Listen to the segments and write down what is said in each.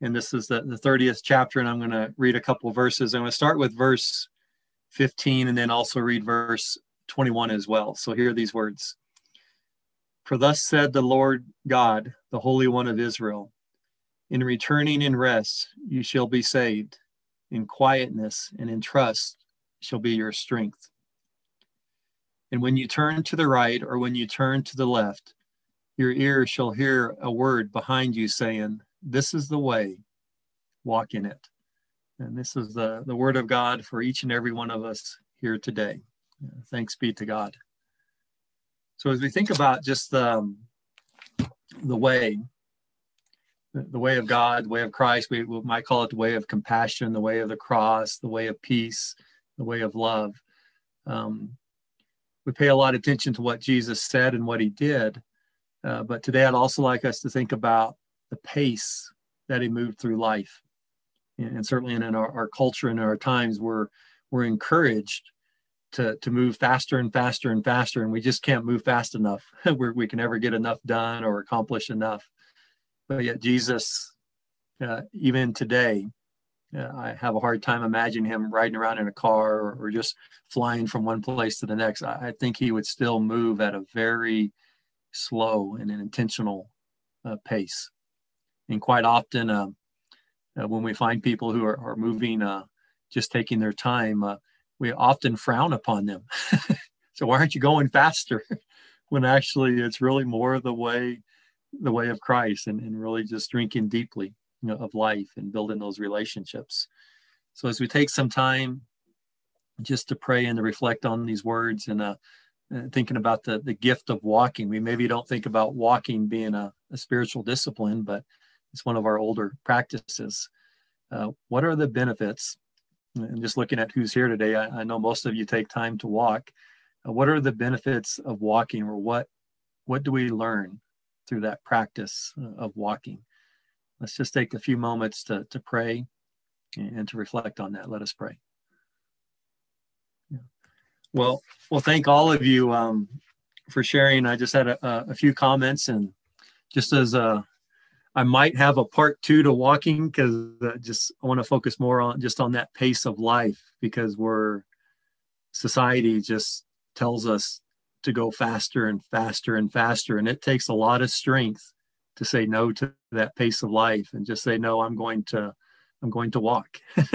And this is the, the 30th chapter, and I'm going to read a couple verses. I'm going to start with verse 15 and then also read verse 21 as well. So here are these words For thus said the Lord God, the Holy One of Israel, in returning in rest you shall be saved, in quietness and in trust shall be your strength. And when you turn to the right or when you turn to the left, your ear shall hear a word behind you saying, This is the way, walk in it. And this is the, the word of God for each and every one of us here today. Thanks be to God. So as we think about just the, um, the way, the way of God, the way of Christ, we, we might call it the way of compassion, the way of the cross, the way of peace, the way of love. Um, we pay a lot of attention to what Jesus said and what he did. Uh, but today I'd also like us to think about the pace that he moved through life. And, certainly in, our, our, culture and our times, we're, we're encouraged to, to move faster and faster and faster. And we just can't move fast enough where we can never get enough done or accomplish enough. But yet Jesus, uh, even today, uh, I have a hard time imagining him riding around in a car or, or just flying from one place to the next. I, I, think he would still move at a very slow and an intentional uh, pace. And quite often, uh, uh when we find people who are, are moving, uh, just taking their time, uh, we often frown upon them. so why aren't you going faster? when actually it's really more the way, the way of Christ, and, and really just drinking deeply you know, of life and building those relationships. So as we take some time just to pray and to reflect on these words and uh, thinking about the, the gift of walking, we maybe don't think about walking being a, a spiritual discipline, but it's one of our older practices. Uh, what are the benefits? And just looking at who's here today, I, I know most of you take time to walk. Uh, what are the benefits of walking, or what what do we learn through that practice uh, of walking? Let's just take a few moments to, to pray and to reflect on that. Let us pray. Yeah. Well, well, thank all of you um, for sharing. I just had a, a, few comments, and just as a, I might have a part two to walking because uh, just I want to focus more on just on that pace of life because we're society just tells us to go faster and faster and faster, and it takes a lot of strength to say no to that pace of life and just say no i'm going to i'm going to walk.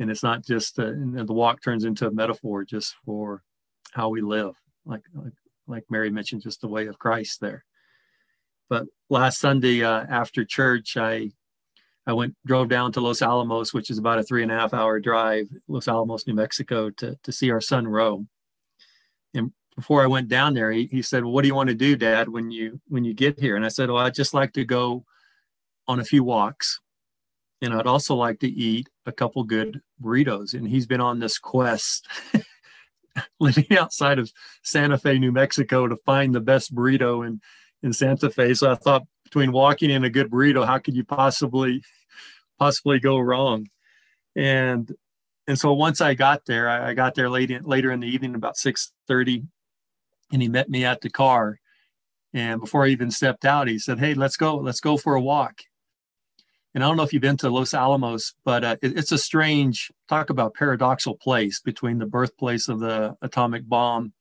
And it's not just uh, the walk turns into a metaphor just for how we live like, like like mary mentioned just the way of christ there. But last sunday uh, after church i i went drove down to los alamos which is about a three and a half hour drive los alamos new mexico to, to see our son roe and before I went down there, he, he said, well, what do you want to do, dad, when you, when you get here? And I said, well, I'd just like to go on a few walks. And I'd also like to eat a couple good burritos. And he's been on this quest living outside of Santa Fe, New Mexico to find the best burrito in, in Santa Fe. So I thought between walking and a good burrito, how could you possibly possibly go wrong? And and so once I got there, I, I got there late in, later in the evening, about 6:30, and he met me at the car. And before I even stepped out, he said, "Hey, let's go. Let's go for a walk." And I don't know if you've been to Los Alamos, but uh, it, it's a strange talk about paradoxal place between the birthplace of the atomic bomb,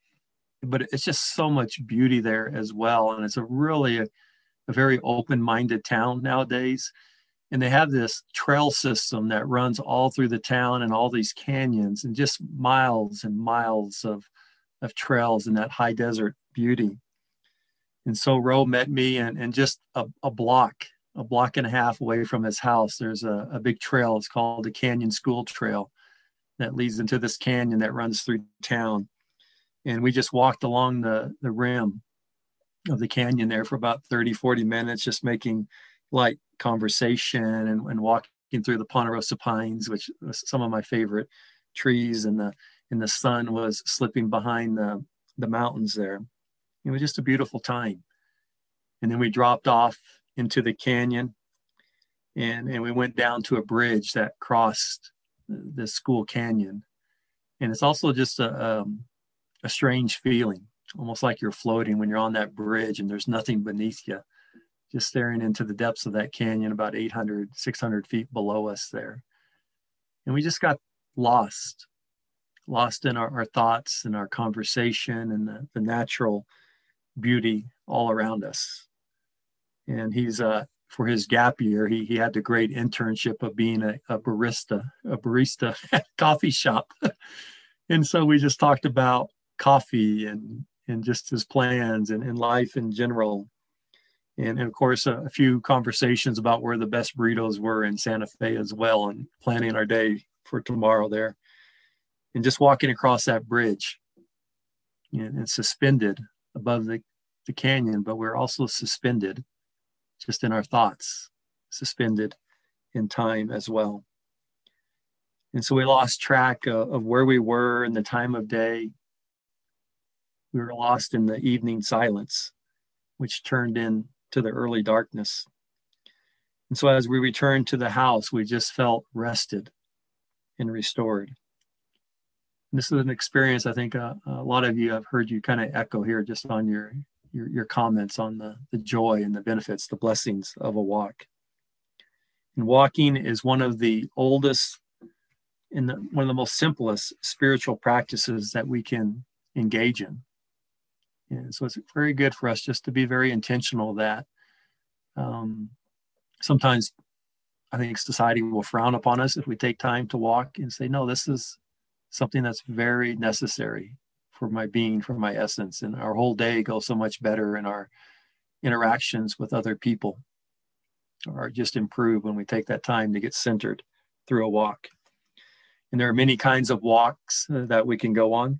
but it's just so much beauty there as well. And it's a really a, a very open-minded town nowadays. And they have this trail system that runs all through the town and all these canyons and just miles and miles of of trails in that high desert beauty. And so Roe met me and, and just a, a block, a block and a half away from his house, there's a, a big trail. It's called the Canyon School Trail that leads into this canyon that runs through town. And we just walked along the, the rim of the canyon there for about 30, 40 minutes, just making light conversation and, and walking through the Ponderosa pines, which was some of my favorite trees and the and the sun was slipping behind the, the mountains there. It was just a beautiful time. And then we dropped off into the canyon and, and we went down to a bridge that crossed the school canyon. And it's also just a, um, a strange feeling, almost like you're floating when you're on that bridge and there's nothing beneath you just staring into the depths of that canyon about 800, 600 feet below us there. And we just got lost, lost in our, our thoughts and our conversation and the, the natural beauty all around us. And he's, uh, for his gap year, he, he had the great internship of being a, a barista, a barista at coffee shop. and so we just talked about coffee and, and just his plans and, and life in general and, and of course a, a, few conversations about where the best burritos were in Santa Fe as well, and planning our day for tomorrow there, and just walking across that bridge, and, and suspended above the, the canyon, but we're also suspended, just in our thoughts, suspended in time as well. And so we lost track of, of where we were and the time of day. We were lost in the evening silence, which turned into the early darkness. And so as we returned to the house, we just felt rested and restored. And this is an experience I think uh, a lot of you have heard you kind of echo here just on your, your, your comments on the, the joy and the benefits, the blessings of a walk. And walking is one of the oldest and one of the most simplest spiritual practices that we can engage in. And so it's very good for us just to be very intentional that um, sometimes I think society will frown upon us if we take time to walk and say, no, this is something that's very necessary for my being, for my essence. And our whole day goes so much better in our interactions with other people or just improve when we take that time to get centered through a walk. And there are many kinds of walks uh, that we can go on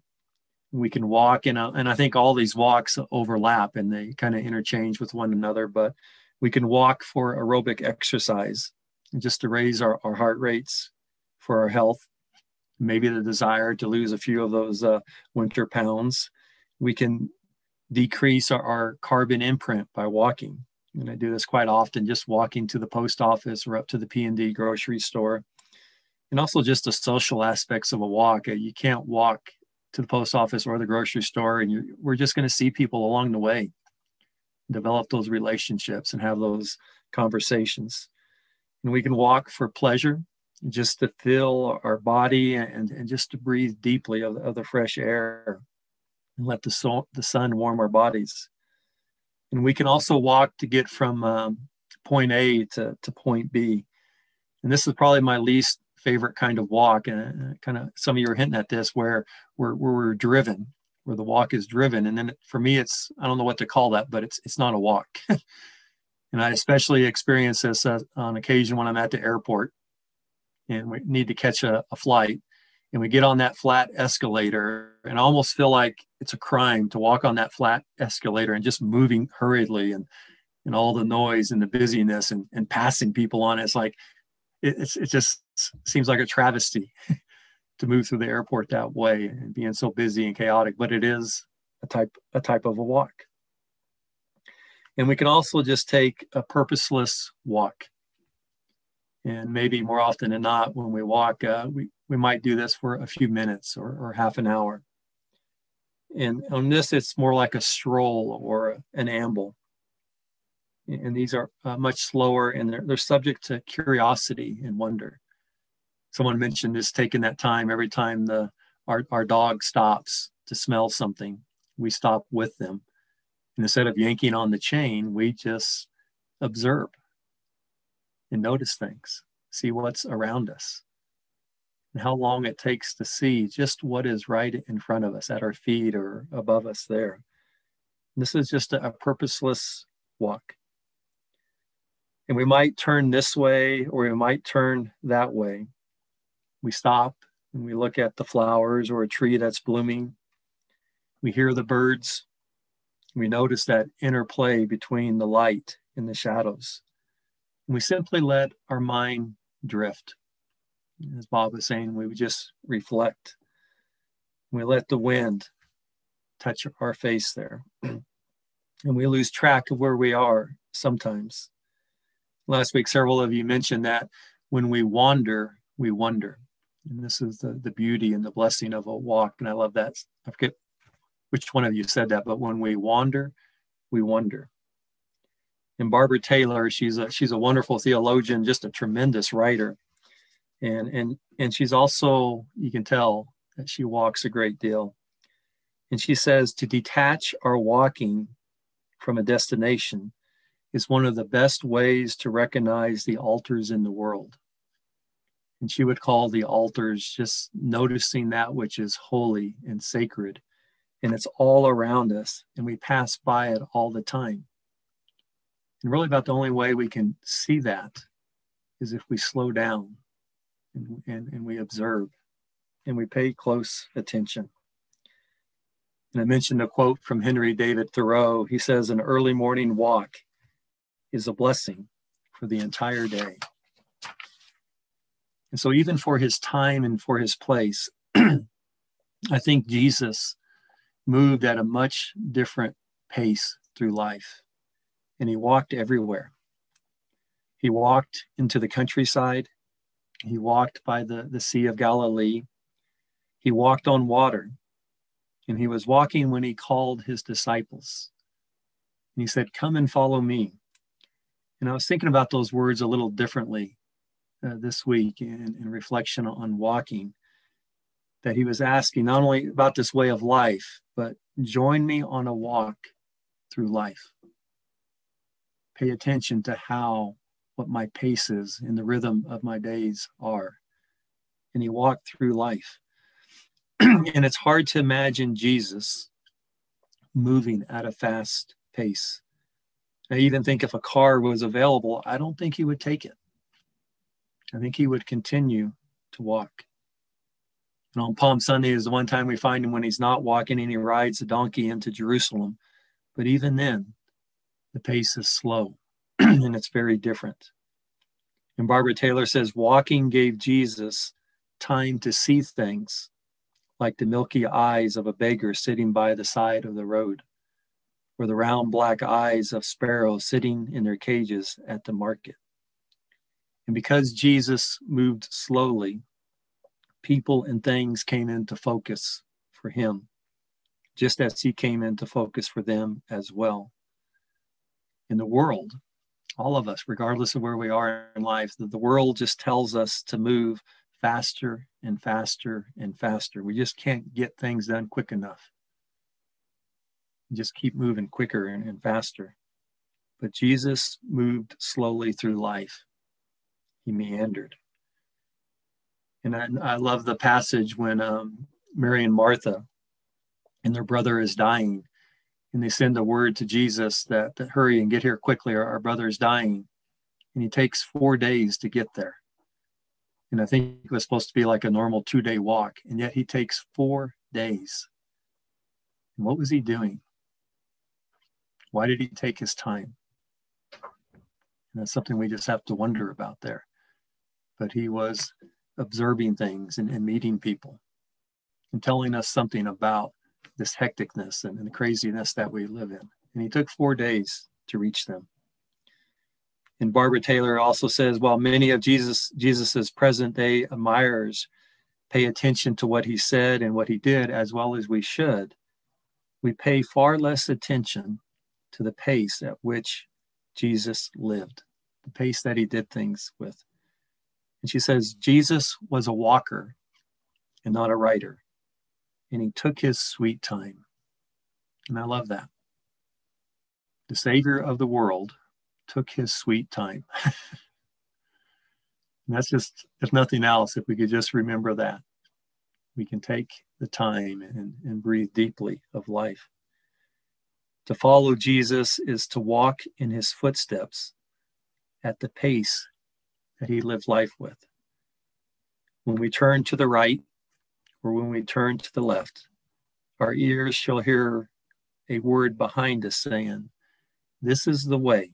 we can walk and and I think all these walks overlap and they kind of interchange with one another but we can walk for aerobic exercise just to raise our, our heart rates for our health. Maybe the desire to lose a few of those uh, winter pounds. We can decrease our, our carbon imprint by walking. And I do this quite often just walking to the post office or up to the P&D grocery store. And also just the social aspects of a walk. You can't walk to the post office or the grocery store and you, we're just going to see people along the way develop those relationships and have those conversations. And we can walk for pleasure just to fill our body and, and just to breathe deeply of, of the fresh air and let the, so, the sun warm our bodies. And we can also walk to get from um, point a to, to point b. And this is probably my least favorite kind of walk and kind of some of you are hinting at this where we're, we're driven where the walk is driven and then for me it's i don't know what to call that but it's it's not a walk. And i especially experience this uh, on occasion when i'm at the airport and we need to catch a, a flight and we get on that flat escalator and I almost feel like it's a crime to walk on that flat escalator and just moving hurriedly and and all the noise and the busyness and, and passing people on. It's like it, it just seems like a travesty to move through the airport that way and being so busy and chaotic, but it is a type a type of a walk. And we can also just take a purposeless walk. And maybe more often than not, when we walk, uh, we, we might do this for a few minutes or, or half an hour. And on this, it's more like a stroll or an amble and these are uh, much slower and they're, they're subject to curiosity and wonder. Someone mentioned is taking that time every time the our, our dog stops to smell something we stop with them. And instead of yanking on the chain we just observe and notice things see what's around us and how long it takes to see just what is right in front of us at our feet or above us there. This is just a, a purposeless walk and we might turn this way or we might turn that way. We stop and we look at the flowers or a tree that's blooming. We hear the birds. We notice that interplay between the light and the shadows. And we simply let our mind drift. As Bob was saying, we would just reflect. We let the wind touch our face there. and we lose track of where we are sometimes last week, several of you mentioned that when we wander, we wonder. And this is the, the beauty and the blessing of a walk. And I love that. I forget which one of you said that, but when we wander, we wonder. And Barbara Taylor, she's a she's a wonderful theologian, just a tremendous writer. And and and she's also, you can tell that she walks a great deal. And she says to detach our walking from a destination is one of the best ways to recognize the altars in the world. And she would call the altars just noticing that which is holy and sacred. And it's all around us, and we pass by it all the time. And really, about the only way we can see that is if we slow down and, and, and we observe and we pay close attention. And I mentioned a quote from Henry David Thoreau. He says, An early morning walk is a blessing for the entire day. And so, even for his time and for his place, I think Jesus moved at a much different pace through life. And he walked everywhere. He walked into the countryside. He walked by the, the Sea of Galilee. He walked on water. And he was walking when he called his disciples. And he said, Come and follow me. And I was thinking about those words a little differently uh, this week in, in reflection on walking. That he was asking not only about this way of life, but join me on a walk through life. Pay attention to how, what my pace is and the rhythm of my days are. And he walked through life. and it's hard to imagine Jesus moving at a fast pace. I even think if a car was available, I don't think he would take it. I think he would continue to walk. And on Palm Sunday is the one time we find him when he's not walking and he rides a donkey into Jerusalem. But even then, the pace is slow and it's very different. And Barbara Taylor says walking gave Jesus time to see things like the milky eyes of a beggar sitting by the side of the road, or the round black eyes of sparrows sitting in their cages at the market. And because Jesus moved slowly, people and things came into focus for him, just as he came into focus for them as well. In the world, all of us, regardless of where we are in life, the world just tells us to move faster and faster and faster. We just can't get things done quick enough. Just keep moving quicker and, and faster. But Jesus moved slowly through life. He meandered. And I, I love the passage when um, Mary and Martha and their brother is dying. And they send a word to Jesus that, that hurry and get here quickly, our, our brother is dying. And he takes four days to get there. And I think it was supposed to be like a normal two day walk. And yet he takes four days. And what was he doing? Why did he take his time? And that's something we just have to wonder about there. But he was observing things and, and meeting people and telling us something about this hecticness and, and the craziness that we live in. And he took four days to reach them. And Barbara Taylor also says, while many of Jesus Jesus's present day admirers pay attention to what he said and what he did as well as we should, we pay far less attention to the pace at which Jesus lived, the pace that he did things with. And she says, Jesus was a walker and not a writer, and he took his sweet time. And I love that. The Savior of the world took his sweet time. that's just, if nothing else, if we could just remember that, we can take the time and, and breathe deeply of life. To follow Jesus is to walk in his footsteps at the pace that he lived life with. When we turn to the right or when we turn to the left, our ears shall hear a word behind us saying, This is the way,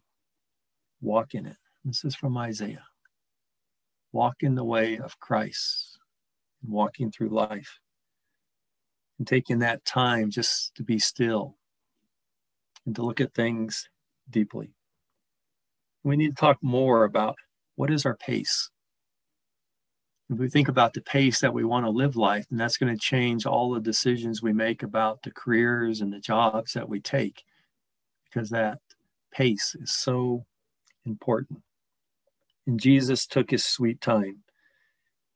walk in it. This is from Isaiah. Walk in the way of Christ, walking through life, and taking that time just to be still and to look at things deeply. We need to talk more about what is our pace. If we think about the pace that we want to live life, then that's going to change all the decisions we make about the careers and the jobs that we take, because that pace is so important. And Jesus took his sweet time.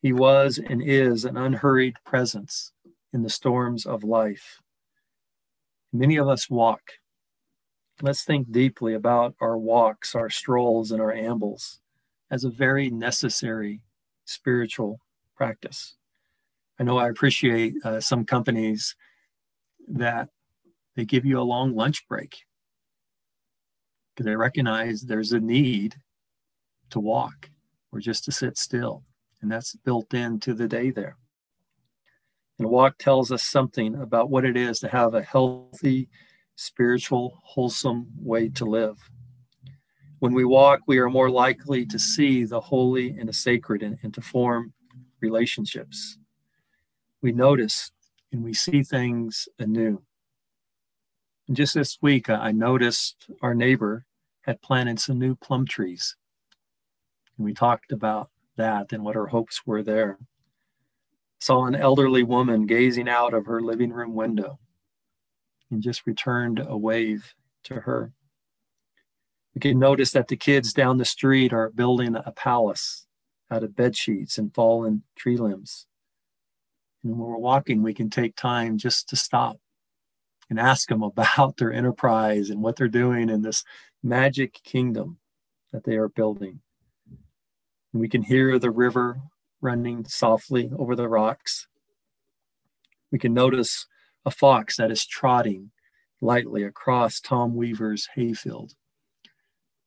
He was and is an unhurried presence in the storms of life. Many of us walk. Let's think deeply about our walks, our strolls, and our ambles as a very necessary spiritual practice. I know I appreciate uh, some companies that they give you a long lunch break because they recognize there's a need to walk or just to sit still. And that's built into the day there. And walk tells us something about what it is to have a healthy, spiritual, wholesome way to live. When we walk, we are more likely to see the holy and the sacred and, and to form relationships. We notice and we see things anew. And just this week, I noticed our neighbor had planted some new plum trees. And we talked about that and what our hopes were there. Saw an elderly woman gazing out of her living room window and just returned a wave to her. We can notice that the kids down the street are building a palace out of bed sheets and fallen tree limbs. And when we're walking, we can take time just to stop and ask them about their enterprise and what they're doing in this magic kingdom that they are building. And we can hear the river running softly over the rocks. We can notice a fox that is trotting lightly across Tom Weaver's hayfield.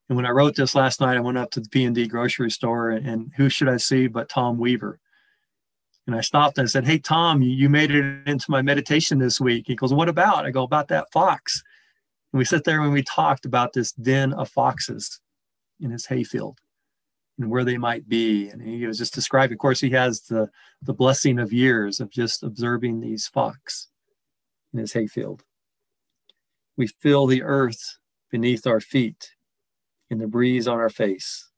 And when I wrote this last night, I went up to the P&D grocery store and, who should I see but Tom Weaver. And I stopped and I said, Hey, Tom, you, made it into my meditation this week. He goes, What about? I go, About that fox. And we sit there and we talked about this den of foxes in his hayfield and where they might be. And he was just describing, of course, he has the, the blessing of years of just observing these fox in his hayfield. We feel the earth beneath our feet in the breeze on our face.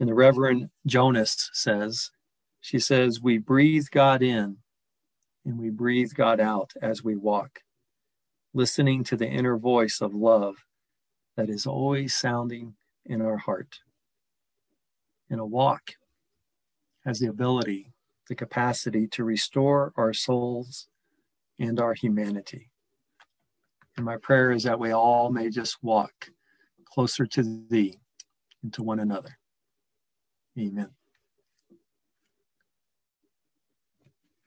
And the Reverend Jonas says, she says, we breathe God in and we breathe God out as we walk, listening to the inner voice of love that is always sounding in our heart. And a walk has the ability, the capacity to restore our souls and our humanity. And my prayer is that we all may just walk closer to thee and to one another. Amen.